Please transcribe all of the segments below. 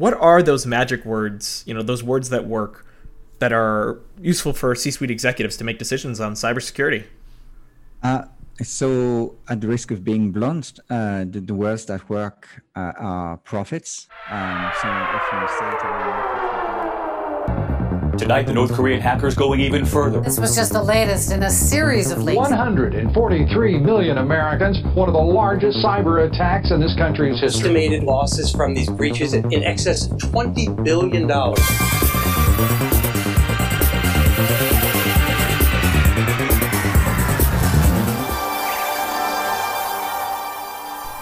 what are those magic words, you know, those words that work that are useful for C suite executives to make decisions on cybersecurity? Uh, so, at the risk of being blunt, uh, the, the, words that work uh, are profits. Um, so, if you say to Tonight, the North Korean hackers going even further. This was just the latest in a series of leaks. 143 million Americans, one of the largest cyber attacks in this country's history. Estimated losses from these breaches in excess of $20 billion.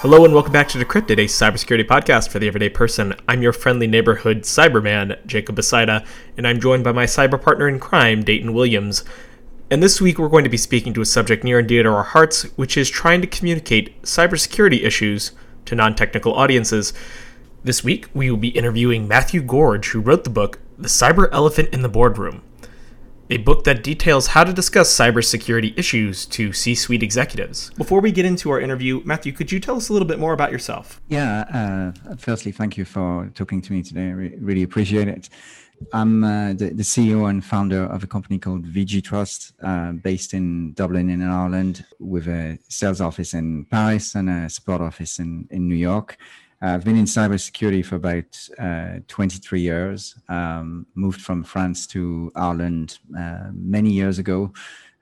Hello and welcome back to Decrypted, a cybersecurity podcast for the everyday person. I'm your friendly neighborhood cyberman, Jacob Basaida, and I'm joined by my cyber partner in crime, Dayton Williams. And this week we're going to be speaking to a subject near and dear to our hearts, which is trying to communicate cybersecurity issues to non technical audiences. This week we will be interviewing Matthew Gorge, who wrote the book The Cyber Elephant in the Boardroom a book that details how to discuss cybersecurity issues to C suite executives. Before we get into our interview, Matthew, could you tell us a little bit more about yourself? Yeah, uh, firstly, thank you for talking to me today. I re- really appreciate it. I'm uh, the, the, CEO and founder of a company called VigiTrust, uh, based in Dublin in Ireland, with a sales office in Paris and a support office in, in New York. Uh, I've been in cybersecurity for about uh, 23 years. Um, moved from France to Ireland uh, many years ago.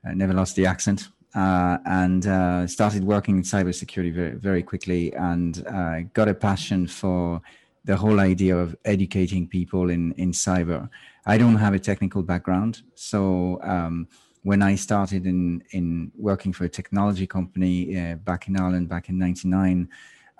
I never lost the accent. Uh, and uh, started working in cybersecurity very, very quickly and uh, got a passion for the whole idea of educating people in, in cyber. I don't have a technical background. So um, when I started in, in working for a technology company back in Ireland back in 99,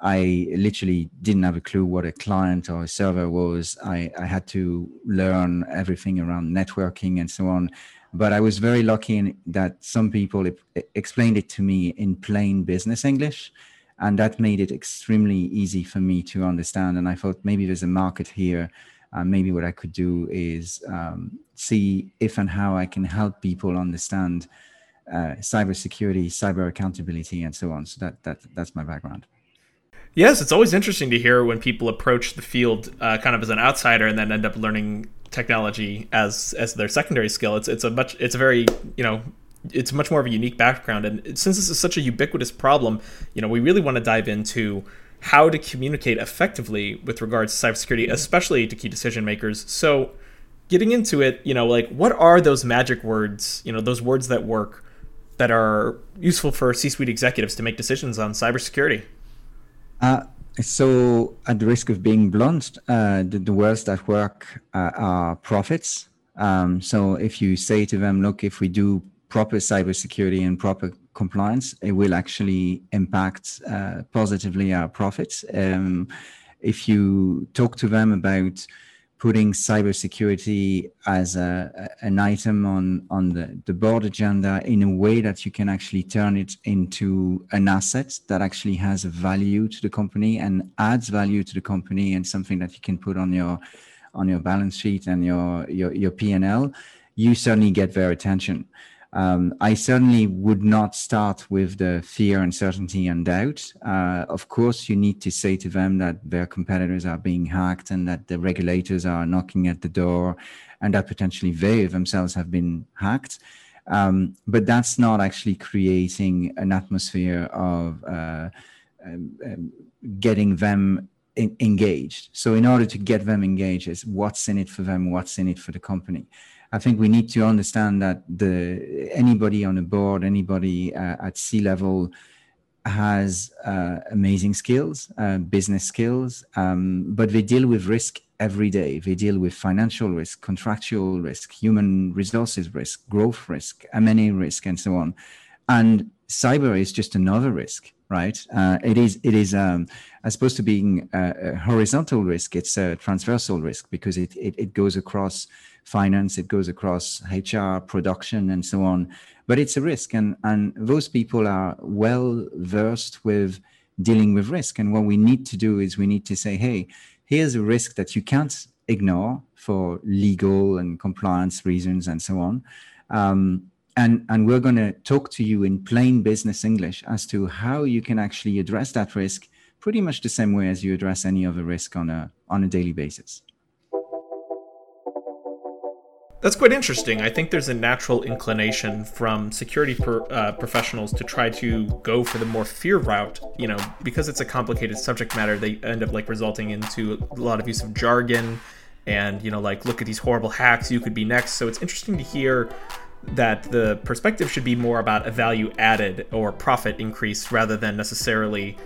I literally didn't have a clue what a client or a server was. I, I had to learn everything around networking and so on. But I was very lucky that some people explained it to me in plain business English. And that made it extremely easy for me to understand. And I thought maybe there's a market here. Uh, maybe what I could do is um, see if and how I can help people understand uh, cybersecurity, cyber accountability, and so on. So that, that that's my background. Yes, it's always interesting to hear when people approach the field uh, kind of as an outsider and then end up learning technology as as their secondary skill. It's it's a much it's a very you know it's much more of a unique background and since this is such a ubiquitous problem, you know we really want to dive into how to communicate effectively with regards to cybersecurity, especially to key decision makers. So, getting into it, you know, like what are those magic words? You know, those words that work that are useful for C-suite executives to make decisions on cybersecurity. Uh, so, at the risk of being blunt, uh, the, the, words that work uh, are profits. Um, so, if you say to them, look, if we do proper cybersecurity and proper compliance, it will actually impact uh, positively our profits. Um, if you talk to them about putting cybersecurity as a, an item on, on the, the board agenda in a way that you can actually turn it into an asset that actually has a value to the company and adds value to the company and something that you can put on your on your balance sheet and your your, your P&L, you certainly get their attention. Um, I certainly would not start with the fear, uncertainty, and doubt. Uh, of course, you need to say to them that their competitors are being hacked and that the regulators are knocking at the door and that potentially they themselves have been hacked. Um, but that's not actually creating an atmosphere of uh, um, um getting them in- engaged. So, in order to get them engaged, is what's in it for them, what's in it for the company. I think we need to understand that the anybody on a board, anybody uh, at C level has uh, amazing skills, uh, business skills, um, but they deal with risk every day. They deal with financial risk, contractual risk, human resources risk, growth risk, M&A risk, and so on. And cyber is just another risk, right? Uh, it is it is um, as opposed to being a, a, horizontal risk, it's a transversal risk because it it, it goes across finance, it goes across HR, production, and so on. But it's a risk, and and those people are well versed with dealing with risk. And what we need to do is we need to say, hey, here's a risk that you can't ignore for legal and compliance reasons and so on. Um, and, and we're going to talk to you in plain business English as to how you can actually address that risk pretty much the same way as you address any other risk on a on a daily basis. That's quite interesting. I think there's a natural inclination from security per, uh, professionals to try to go for the more fear route. You know, because it's a complicated subject matter, they end up like resulting into a lot of use of jargon and you know like look at these horrible hacks you could be next so it's interesting to hear that the perspective should be more about a value added or profit increase rather than necessarily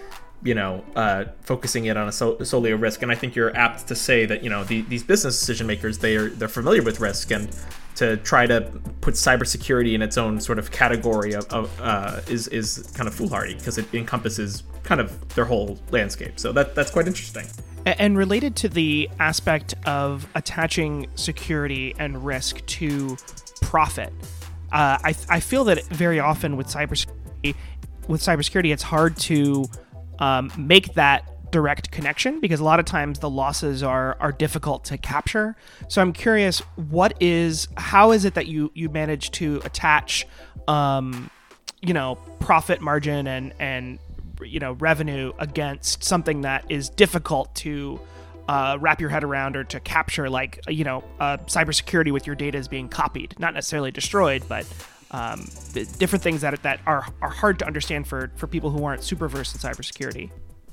you know uh, focusing it on a sol- solely a risk. And i think you're apt to say that you know the, these business decision makers they are they're familiar with risk and to try to put cybersecurity in its own sort of category of, of uh, is is kind of foolhardy because it encompasses kind of their whole landscape. So that that's quite interesting. And related to the aspect of attaching security and risk to profit, uh, I, I feel that very often with cybersecurity, with cybersecurity, it's hard to um, make that direct connection because a lot of times the losses are are difficult to capture. So I'm curious, what is how is it that you you manage to attach, um, you know, profit margin and and you know revenue against something that is difficult to uh, wrap your head around or to capture like you know uh, cybersecurity with your data is being copied not necessarily destroyed but um, different things that, that are, are hard to understand for, for people who aren't super versed in cybersecurity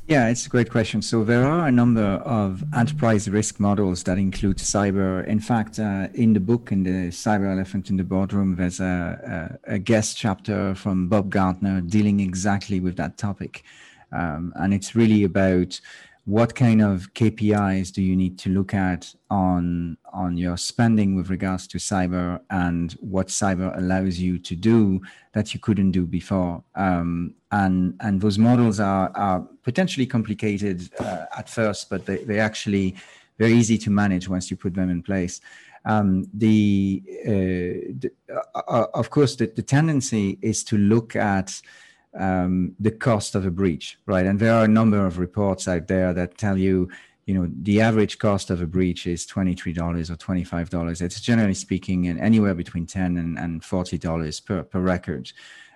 yeah, it's a great question. So there are a number of enterprise risk models that include cyber. In fact, uh, in the book, in the Cyber Elephant in the Boardroom, there's a, a, a guest chapter from Bob Gartner dealing exactly with that topic. Um, and it's really about what kind of KPIs do you need to look at on on your spending with regards to cyber and what cyber allows you to do that you couldn't do before? Um, and and those models are are potentially complicated uh, at first but they, they're actually very easy to manage once you put them in place. Um, the, uh, the uh, of course the, the tendency is to look at um, the cost of a breach, right? And there are a number of reports out there that tell you, you know, the average cost of a breach is $23 or $25. It's generally speaking anywhere between 10 and, and $40 per, per record.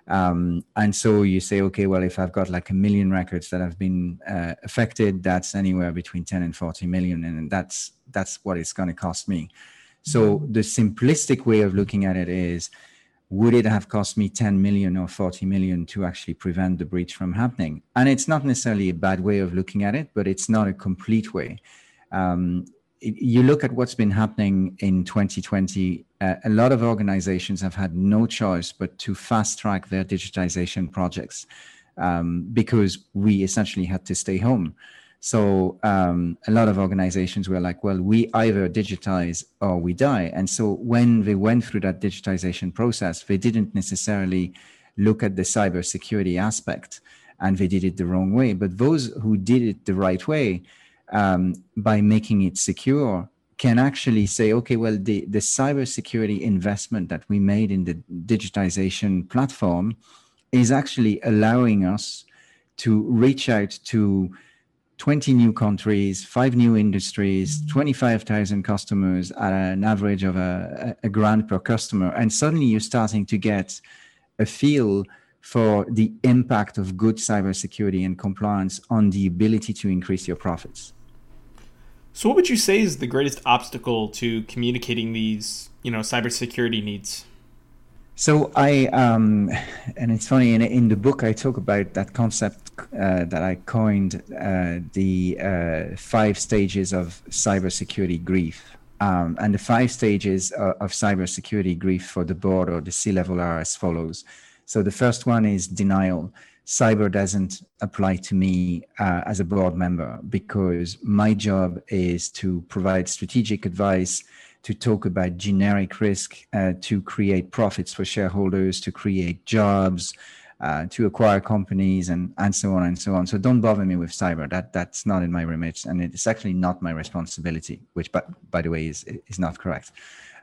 Um, and so you say, okay, well, if I've got like a million records that have been uh, affected, that's anywhere between 10 and 40 million. And that's, that's what it's going to cost me. So the simplistic way of looking at it is, would it have cost me 10 million or 40 million to actually prevent the breach from happening? And it's not necessarily a bad way of looking at it, but it's not a complete way. Um, you look at what's been happening in 2020, uh, a lot of organizations have had no choice but to fast track their digitization projects um, because we essentially had to stay home. So um, a lot of organizations were like, well, we either digitize or we die. And so when they went through that digitization process, they didn't necessarily look at the cybersecurity aspect and they did it the wrong way. But those who did it the right way, um, by making it secure, can actually say, okay, well, the, the cybersecurity investment that we made in the digitization platform is actually allowing us to reach out to 20 new countries, five new industries, 25,000 customers at an average of a, a grand per customer. And suddenly you're starting to get a feel for the impact of good cybersecurity and compliance on the ability to increase your profits. So, what would you say is the greatest obstacle to communicating these, you know, cybersecurity needs? So I, um, and it's funny in in the book I talk about that concept uh, that I coined uh, the uh, five stages of cybersecurity grief. Um, and the five stages of, of cybersecurity grief for the board or the C level are as follows. So the first one is denial. Cyber doesn't apply to me uh, as a board member because my job is to provide strategic advice to talk about generic risk, uh, to create profits for shareholders, to create jobs, uh, to acquire companies, and and so on and so on. So don't bother me with cyber. That that's not in my remit, and it's actually not my responsibility. Which, by, by the way, is is not correct.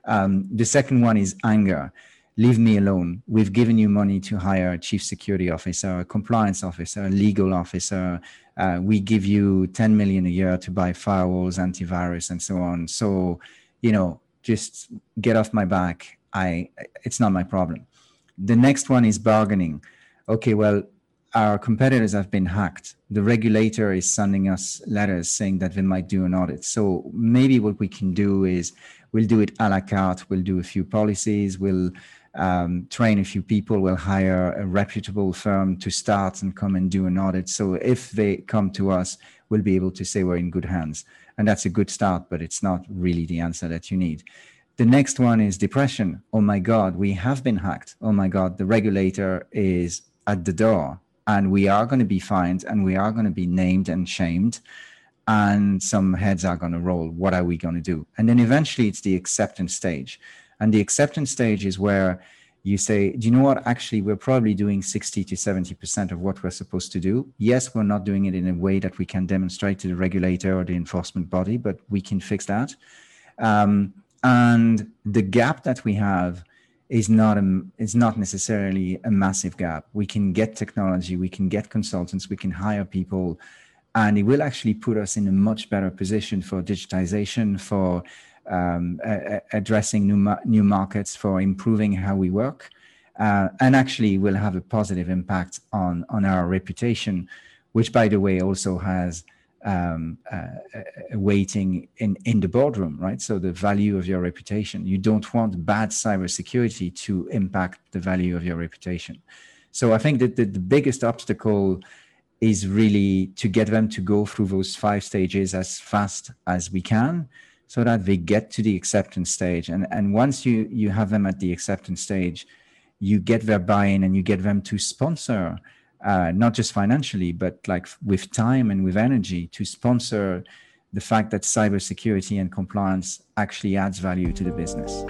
Um, the second one is anger. Leave me alone. We've given you money to hire a chief security officer, a compliance officer, a legal officer. Uh, we give you 10 million a year to buy firewalls, antivirus, and so on. So you know, just get off my back. I, it's not my problem. The next one is bargaining. Okay, well, our competitors have been hacked. The regulator is sending us letters saying that they might do an audit. So maybe what we can do is we'll do it a la carte. We'll do a few policies. We'll um, train a few people. We'll hire a reputable firm to start and come and do an audit. So if they come to us, we'll be able to say we're in good hands. And that's a good start, but it's not really the answer that you need. The next one is depression. Oh my God, we have been hacked. Oh my God, the regulator is at the door. And we are going to be fined and we are going to be named and shamed and some heads are going to roll. What are we going to do? And then eventually it's the acceptance stage. And the acceptance stage is where you say do you know what? Actually we're probably doing 60 to 70% of what we're supposed to do. Yes we're not doing it in a way that we can demonstrate to the regulator or the enforcement body but we can fix that. Um, and the gap that we have is not a is not necessarily a massive gap. We can get technology, we can get consultants, we can hire people, and it will actually put us in a much better position for digitization, for um, a, addressing new new markets, for improving how we work, uh, and actually will have a positive impact on on our reputation, which by the way also has um, uh, weighting in, in the boardroom, right? So the value of your reputation. You don't want bad cybersecurity to impact the value of your reputation. So I think that the, the biggest obstacle is really to get them to go through those five stages as fast as we can so that they get to the acceptance stage. And, and once you, you have them at the acceptance stage, you get their buy-in and you get them to sponsor uh, not just financially, but like with time and with energy to sponsor the fact that cybersecurity and compliance actually adds value to the business.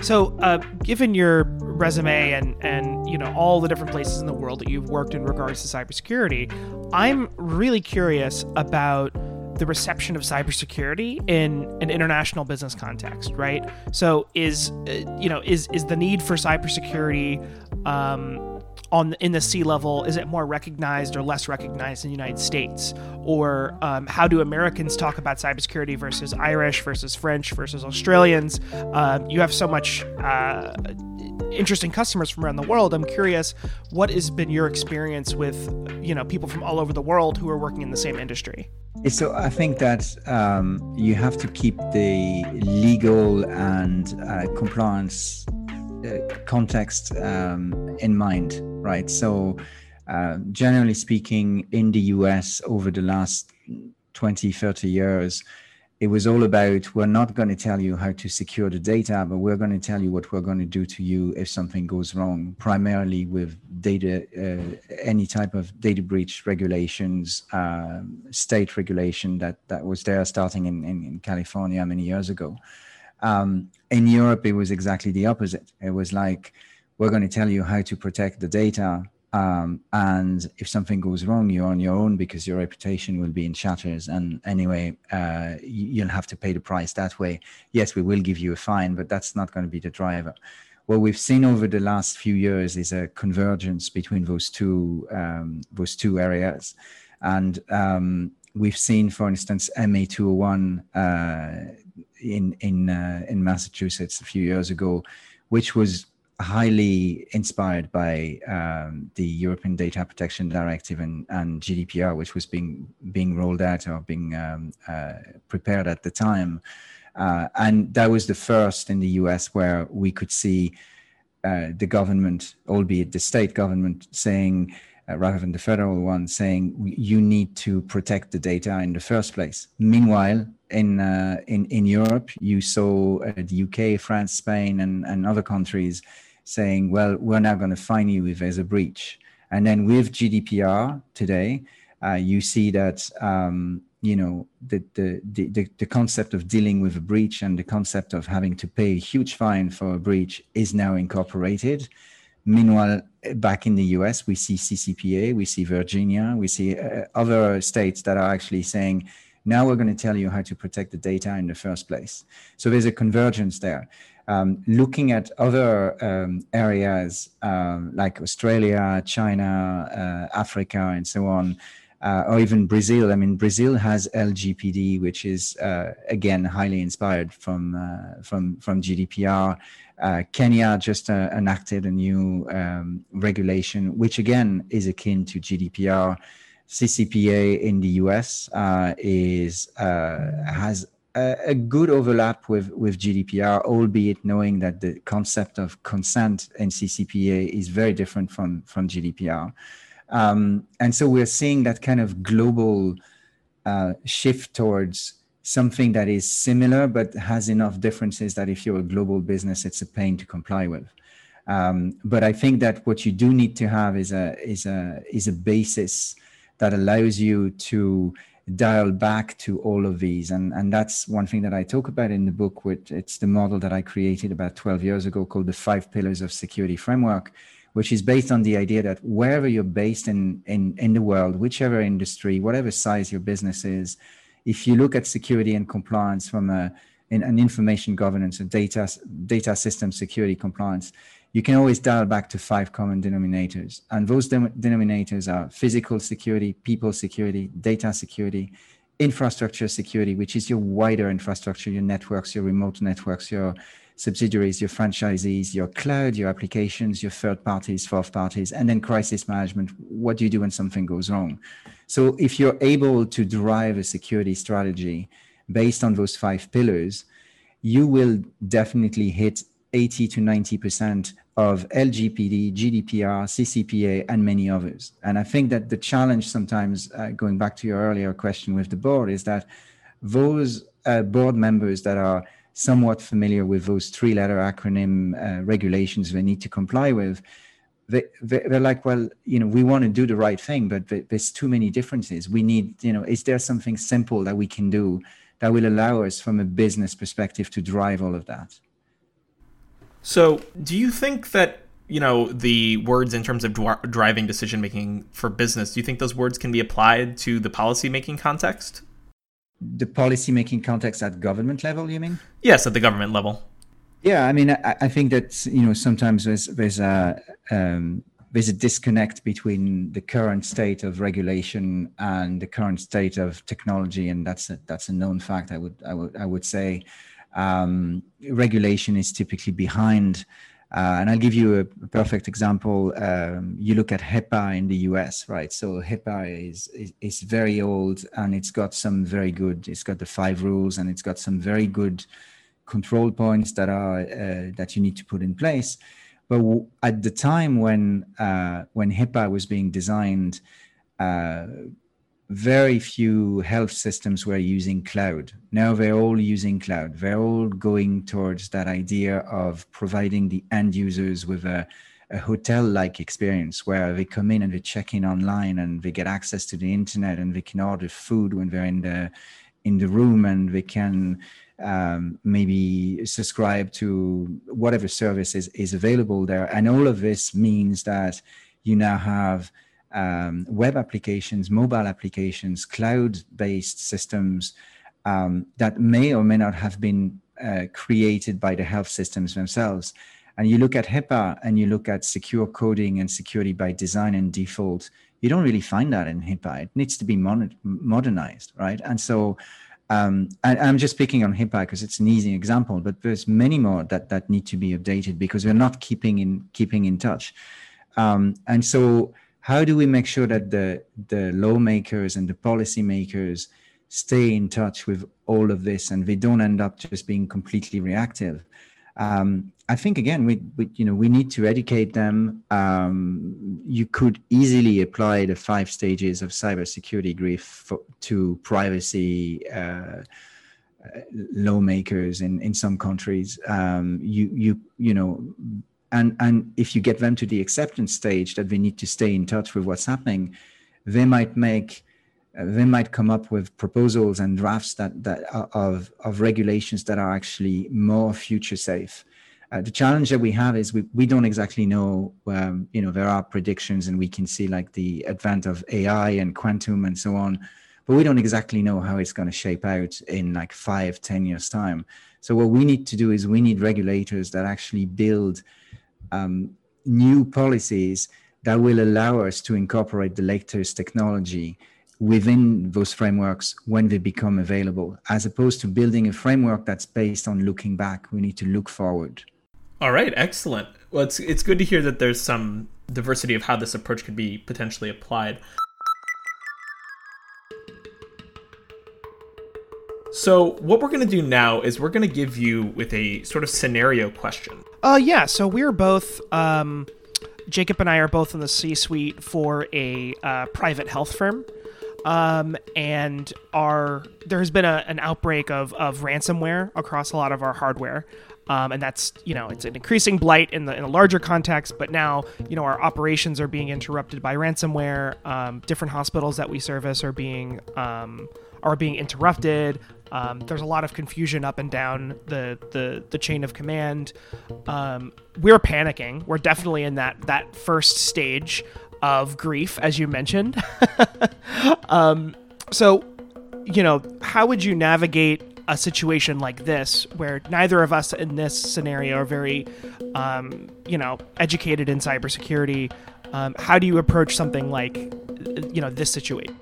So, uh, given your resume and and you know all the different places in the world that you've worked in regards to cybersecurity, I'm really curious about the reception of cybersecurity in an international business context, right? So, is uh, you know is is the need for cybersecurity um, on in the C level is it more recognized or less recognized in the United States? Or um, how do Americans talk about cybersecurity versus Irish versus French versus Australians? Um, you have so much uh, interesting customers from around the world. I'm curious what has been your experience with you know people from all over the world who are working in the same industry? So I think that um, you have to keep the legal and uh, compliance uh, context um, in mind, right? So, uh, generally speaking, in the US over the last 20, 30 years, it was all about we're not going to tell you how to secure the data, but we're going to tell you what we're going to do to you if something goes wrong, primarily with data, uh, any type of data breach regulations, uh, state regulation that, that was there starting in, in, in California many years ago. Um, in Europe, it was exactly the opposite. It was like, we're going to tell you how to protect the data. Um, and if something goes wrong, you're on your own because your reputation will be in shatters. And anyway, uh, you'll have to pay the price that way. Yes, we will give you a fine, but that's not going to be the driver. What we've seen over the last few years is a convergence between those two um, those two areas, and um, we've seen, for instance, MA201 uh, in in uh, in Massachusetts a few years ago, which was highly inspired by um, the European Data Protection Directive and, and GDPR, which was being being rolled out or being um, uh, prepared at the time, uh, and that was the first in the U.S. where we could see uh, the government, albeit the state government, saying. Uh, rather than the federal one saying you need to protect the data in the first place. Meanwhile, in uh, in in Europe, you saw uh, the UK, France, Spain, and and other countries saying, "Well, we're now going to fine you if there's a breach." And then with GDPR today, uh, you see that um, you know the, the the the concept of dealing with a breach and the concept of having to pay a huge fine for a breach is now incorporated. Meanwhile, back in the US, we see CCPA, we see Virginia, we see uh, other states that are actually saying now we're going to tell you how to protect the data in the first place. So there's a convergence there. Um, looking at other um, areas um, like Australia, China, uh, Africa, and so on, uh, or even Brazil. I mean, Brazil has LGPD, which is uh, again highly inspired from uh, from from GDPR. Uh, Kenya just uh, enacted a new um, regulation, which again is akin to GDPR. CCPA in the US uh, is has a, a, good overlap with with GDPR, albeit knowing that the concept of consent in CCPA is very different from from GDPR. Um, and so we're seeing that kind of global uh, shift towards something that is similar but has enough differences that if you're a global business, it's a pain to comply with. Um, but I think that what you do need to have is a is a is a basis that allows you to dial back to all of these and and that's one thing that i talk about in the book which it's the model that i created about 12 years ago called the five pillars of security framework which is based on the idea that wherever you're based in, in, in the world, whichever industry, whatever size your business is, if you look at security and compliance from a, in, an information governance, and data, data system security compliance, you can always dial back to five common denominators. And those denominators are physical security, people security, data security, infrastructure security, which is your wider infrastructure, your networks, your remote networks, your subsidiaries, your franchisees, your cloud, your applications, your third parties, fourth parties, and then crisis management. What do you do when something goes wrong? So if you're able to drive a security strategy based on those five pillars, you will definitely hit 80 to 90% of LGPD, GDPR, CCPA, and many others. And I think that the challenge sometimes, uh, going back to your earlier question with the board, is that those uh, board members that are somewhat familiar with those three letter acronym uh, regulations they need to comply with, they, they're like, well, you know, we want to do the right thing, but there's too many differences. We need, you know, is there something simple that we can do that will allow us from a business perspective to drive all of that? So, do you think that you know the words in terms of driving decision making for business? Do you think those words can be applied to the policy making context? The policy making context at government level you mean? Yes at the government level. Yeah i mean i, I think that you know sometimes there's there's a um, there's a disconnect between the current state of regulation and the current state of technology and that's a, that's a known fact i would i would i would say. Um, regulation is typically behind uh, and I'll give you a perfect example. Um, you look at HIPAA in the US, right? So HIPAA is, is, is very old and it's got some very good. It's got the five rules and it's got some very good control points that are uh, that you need to put in place. But w- at the time when uh, when HIPAA was being designed, uh, very few health systems were using cloud. Now they're all using cloud. They're all going towards that idea of providing the end users with a, a hotel like experience where they come in and they check in online and they get access to the internet and they can order food when they're in the in the room and they can um, maybe subscribe to whatever service is, is available there. And all of this means that you now have um, web applications, mobile applications, cloud based systems um, that may or may not have been uh, created by the health systems themselves. And you look at HIPAA and you look at secure coding and security by design and default, you don't really find that in HIPAA. It needs to be modernized, right? And so, um, and I'm just picking on HIPAA because it's an easy example, but there's many more that that need to be updated because we're not keeping in keeping in touch. Um, and so, how do we make sure that the the lawmakers and the policymakers stay in touch with all of this and they don't end up just being completely reactive? Um, i think again we, we, you know we need to educate them. Um, you could easily apply the five stages of cybersecurity grief for, to privacy uh, lawmakers in, in some countries. Um, you you you know and and if you get them to the acceptance stage that they need to stay in touch with what's happening they might make uh, they might come up with proposals and drafts that that of of regulations that are actually more future safe. Uh, the challenge that we have is we, we don't exactly know um, you know there are predictions and we can see like the advent of ai and quantum and so on but we don't exactly know how it's going to shape out in like five ten years time. So what we need to do is we need regulators that actually build um, new policies that will allow us to incorporate the latest technology within those frameworks when they become available, as opposed to building a framework that's based on looking back. We need to look forward. All right, excellent. Well, it's it's good to hear that there's some diversity of how this approach could be potentially applied. So, what we're going to do now is we're going to give you with a sort of scenario question. Uh, yeah. So we're both, um, Jacob and I are both in the C-suite for a uh, private health firm, um, and our there has been a, an outbreak of of ransomware across a lot of our hardware. Um, and that's you know it's an increasing blight in the in a larger context. But now you know our operations are being interrupted by ransomware. Um, different hospitals that we service are being um, are being interrupted. Um, there's a lot of confusion up and down the the, the chain of command. Um, we're panicking. We're definitely in that that first stage of grief, as you mentioned. um, so, you know, how would you navigate a situation like this, where neither of us in this scenario are very, um, you know, educated in cybersecurity? Um, how do you approach something like, you know, this situation?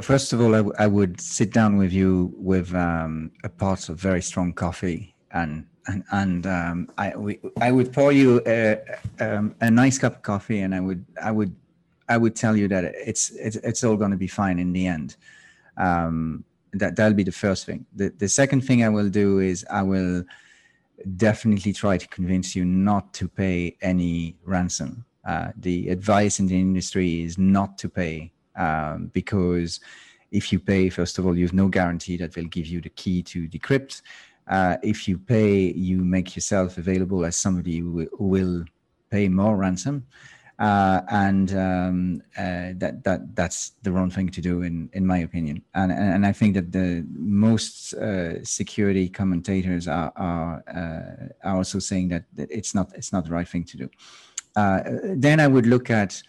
First of all, I, w- I would sit down with you with um, a pot of very strong coffee, and and, and um, I we, I would pour you a, um, a nice cup of coffee, and I would I would I would tell you that it's it's, it's all going to be fine in the end. Um, that that'll be the first thing. The the second thing I will do is I will definitely try to convince you not to pay any ransom. Uh, the advice in the industry is not to pay um, because if you pay, first of all, you have no guarantee that they'll give you the key to decrypt. Uh, if you pay, you make yourself available as somebody who, will pay more ransom. Uh, and um, uh, that that that's the wrong thing to do in in my opinion. And and I think that the most uh, security commentators are are, uh, are also saying that, that, it's not it's not the right thing to do. Uh, then I would look at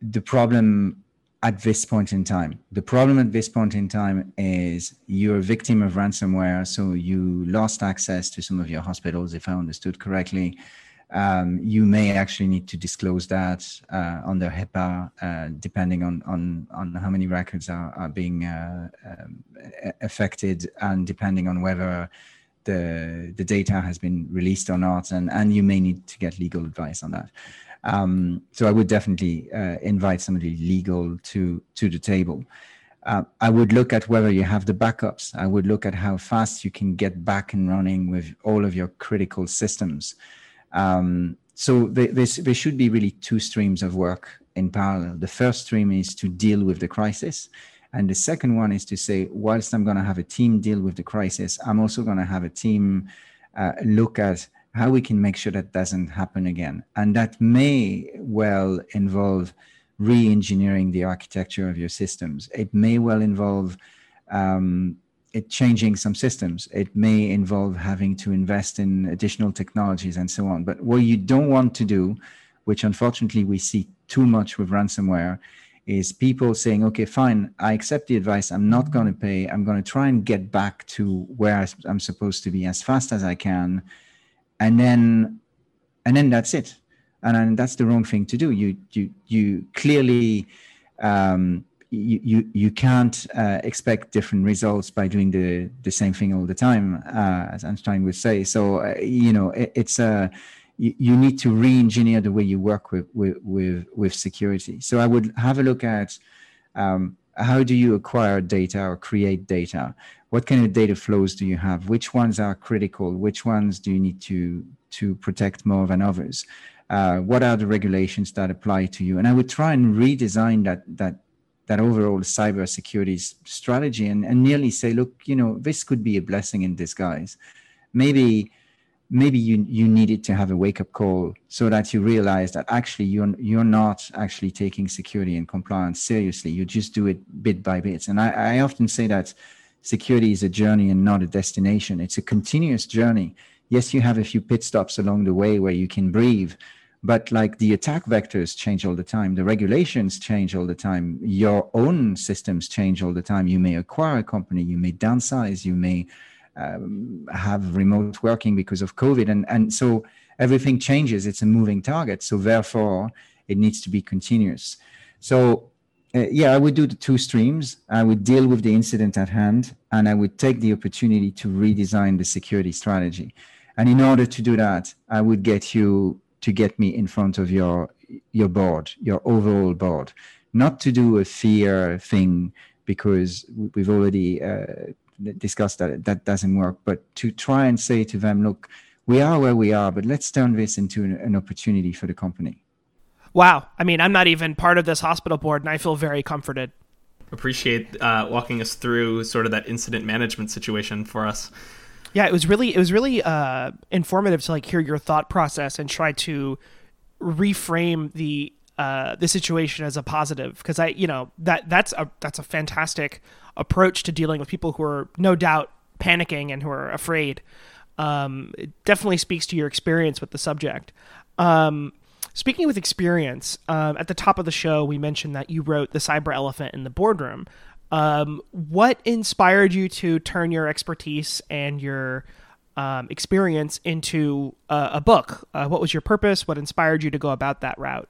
the problem at this point in time. The problem at this point in time is you're a victim of ransomware, so you lost access to some of your hospitals, if I understood correctly. Um, you may actually need to disclose that uh, under HIPAA, uh, depending on, on, on how many records are, are being uh, um, affected and depending on whether the, the data has been released or not. And, and you may need to get legal advice on that. Um, so I would definitely uh, invite somebody legal to to the table. Uh, I would look at whether you have the backups. I would look at how fast you can get back and running with all of your critical systems. Um, so there, should be really two streams of work in parallel. The first stream is to deal with the crisis. And the second one is to say, whilst I'm going to have a team deal with the crisis, I'm also going to have a team uh, look at how we can make sure that doesn't happen again. And that may well involve re-engineering the architecture of your systems. It may well involve um, it changing some systems. It may involve having to invest in additional technologies and so on. But what you don't want to do, which unfortunately we see too much with ransomware, is people saying, okay, fine, I accept the advice. I'm not going to pay. I'm going to try and get back to where I'm supposed to be as fast as I can and then and then that's it. And, and that's the wrong thing to do. You you you clearly um, you, you you can't uh, expect different results by doing the the same thing all the time uh, as Einstein would say. So uh, you know it, it's a uh, you, you need to re-engineer the way you work with with with, with security. So I would have a look at um, how do you acquire data or create data what kind of data flows do you have? Which ones are critical? Which ones do you need to to protect more than others? Uh, what are the regulations that apply to you? And i would try and redesign that that that overall cybersecurity strategy and, and nearly say look you know this could be a blessing in disguise. Maybe maybe you you needed to have a wake up call so that you realize that actually you're you're not actually taking security and compliance seriously. You just do it bit by bit. And i, I often say that security is a journey and not a destination. It's a continuous journey. Yes, you have a few pit stops along the way where you can breathe, but like the attack vectors change all the time, the regulations change all the time, your own systems change all the time. You may acquire a company, you may downsize, you may um, have remote working because of COVID, and and so everything changes. It's a moving target, so therefore it needs to be continuous. So. Uh, yeah, I would do the two streams. I would deal with the incident at hand, and I would take the opportunity to redesign the security strategy. And in order to do that, I would get you to get me in front of your your board, your overall board, not to do a fear thing because we've already uh, discussed that that doesn't work, but to try and say to them, look, we are where we are, but let's turn this into an, an opportunity for the company. Wow. I mean, I'm not even part of this hospital board, and I feel very comforted. Appreciate uh, walking us through sort of that incident management situation for us. Yeah, it was really it was really uh, informative to like hear your thought process and try to reframe the uh, the situation as a positive because I you know that that's a that's a fantastic approach to dealing with people who are no doubt panicking and who are afraid. Um, it definitely speaks to your experience with the subject. Um, speaking with experience, um, at the top of the show, we mentioned that you wrote the cyber elephant in the boardroom. Um, what inspired you to turn your expertise and your um, experience into a, a book? Uh, what was your purpose? What inspired you to go about that route?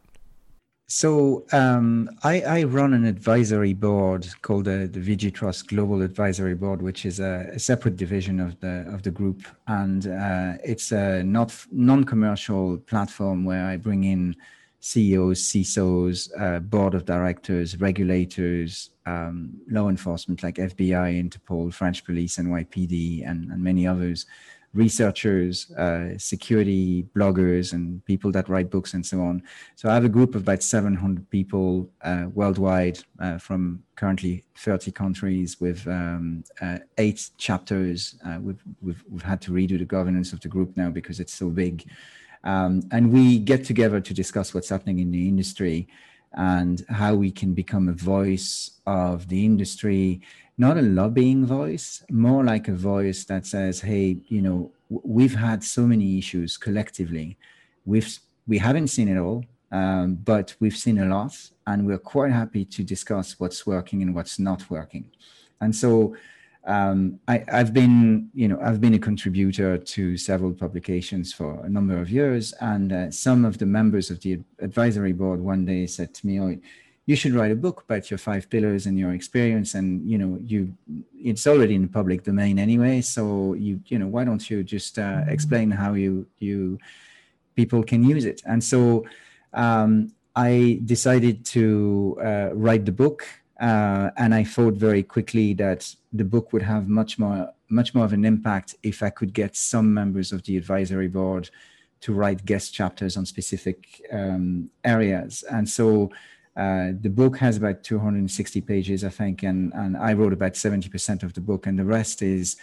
So um, I, I, run an advisory board called the, VigiTrust Global Advisory Board, which is a, a separate division of the of the group, and uh, it's a not non-commercial platform where I bring in CEOs, CISOs, uh, board of directors, regulators, um, law enforcement like FBI, Interpol, French police, NYPD, and, and many others, researchers, uh, security bloggers, and people that write books and so on. So I have a group of about 700 people uh, worldwide uh, from currently 30 countries with um, uh, eight chapters. Uh, we've, we've, we've had to redo the governance of the group now because it's so big. Um, and we get together to discuss what's happening in the industry and how we can become a voice of the industry, not a lobbying voice, more like a voice that says, hey, you know, we've had so many issues collectively. We've, we haven't seen it all, um, but we've seen a lot, and we're quite happy to discuss what's working and what's not working. And so um, I, have been, you know, I've been a contributor to several publications for a number of years, and uh, some of the members of the advisory board one day said to me, "Oh, you should write a book about your five pillars and your experience, and you know, you, it's already in the public domain anyway. So you, you know, why don't you just uh, explain how you you people can use it?" And so um, I decided to uh, write the book uh, and I thought very quickly that the book would have much more much more of an impact if I could get some members of the advisory board to write guest chapters on specific um, areas. And so uh, the book has about 260 pages, I think, and, and I wrote about 70% of the book, and the rest is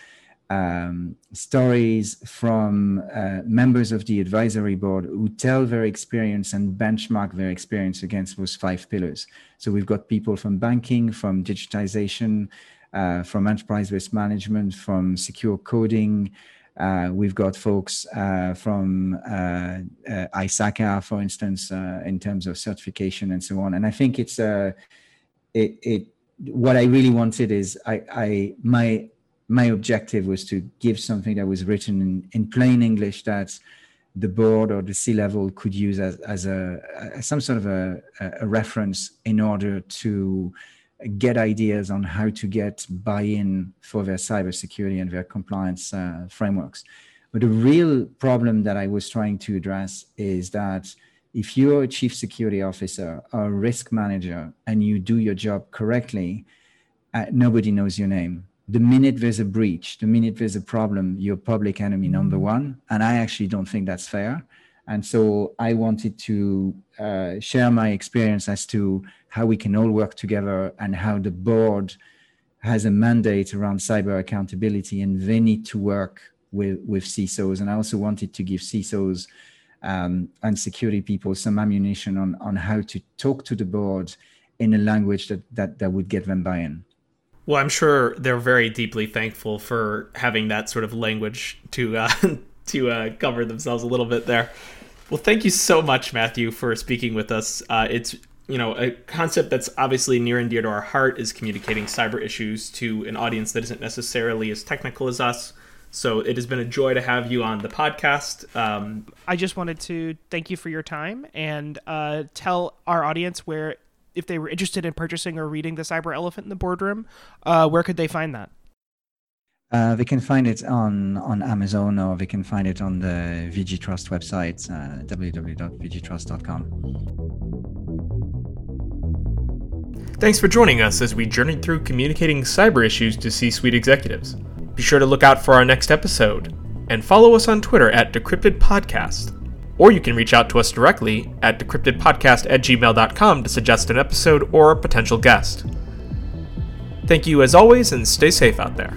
um, stories from uh, members of the advisory board who tell their experience and benchmark their experience against those five pillars. So we've got people from banking, from digitization, uh, from enterprise risk management, from secure coding. Uh, we've got folks uh, from uh, uh, ISACA, for instance, in terms of certification and so on. And I think it's it, it what I really wanted is I, I my my objective was to give something that was written in, in plain English that the board or the C level could use as, as a, a some sort of a, a, reference in order to get ideas on how to get buy-in for their cybersecurity and their compliance uh, frameworks. But the real problem that I was trying to address is that if you're a chief security officer or a risk manager and you do your job correctly, uh, nobody knows your name the minute there's a breach, the minute there's a problem, you're public enemy number mm-hmm. one. And I actually don't think that's fair. And so I wanted to uh, share my experience as to how we can all work together and how the board has a mandate around cyber accountability and they need to work with, with CISOs. And I also wanted to give CISOs um, and security people some ammunition on, on how to talk to the board in a language that, that, that would get them buy-in. Well, I'm sure they're very deeply thankful for having that sort of language to uh, to uh, cover themselves a little bit there. Well, thank you so much, Matthew, for speaking with us. Uh, it's you know a concept that's obviously near and dear to our heart is communicating cyber issues to an audience that isn't necessarily as technical as us. So it has been a joy to have you on the podcast. Um, I just wanted to thank you for your time and uh, tell our audience where, if they were interested in purchasing or reading the Cyber Elephant in the Boardroom, uh, where could they find that? Uh, they can find it on, on Amazon or they can find it on the VigiTrust website, uh, www.vigitrust.com. Thanks for joining us as we journeyed through communicating cyber issues to C suite executives. Be sure to look out for our next episode and follow us on Twitter at Decrypted Podcast. Or you can reach out to us directly at decryptedpodcast at gmail.com to suggest an episode or a potential guest. Thank you as always and stay safe out there.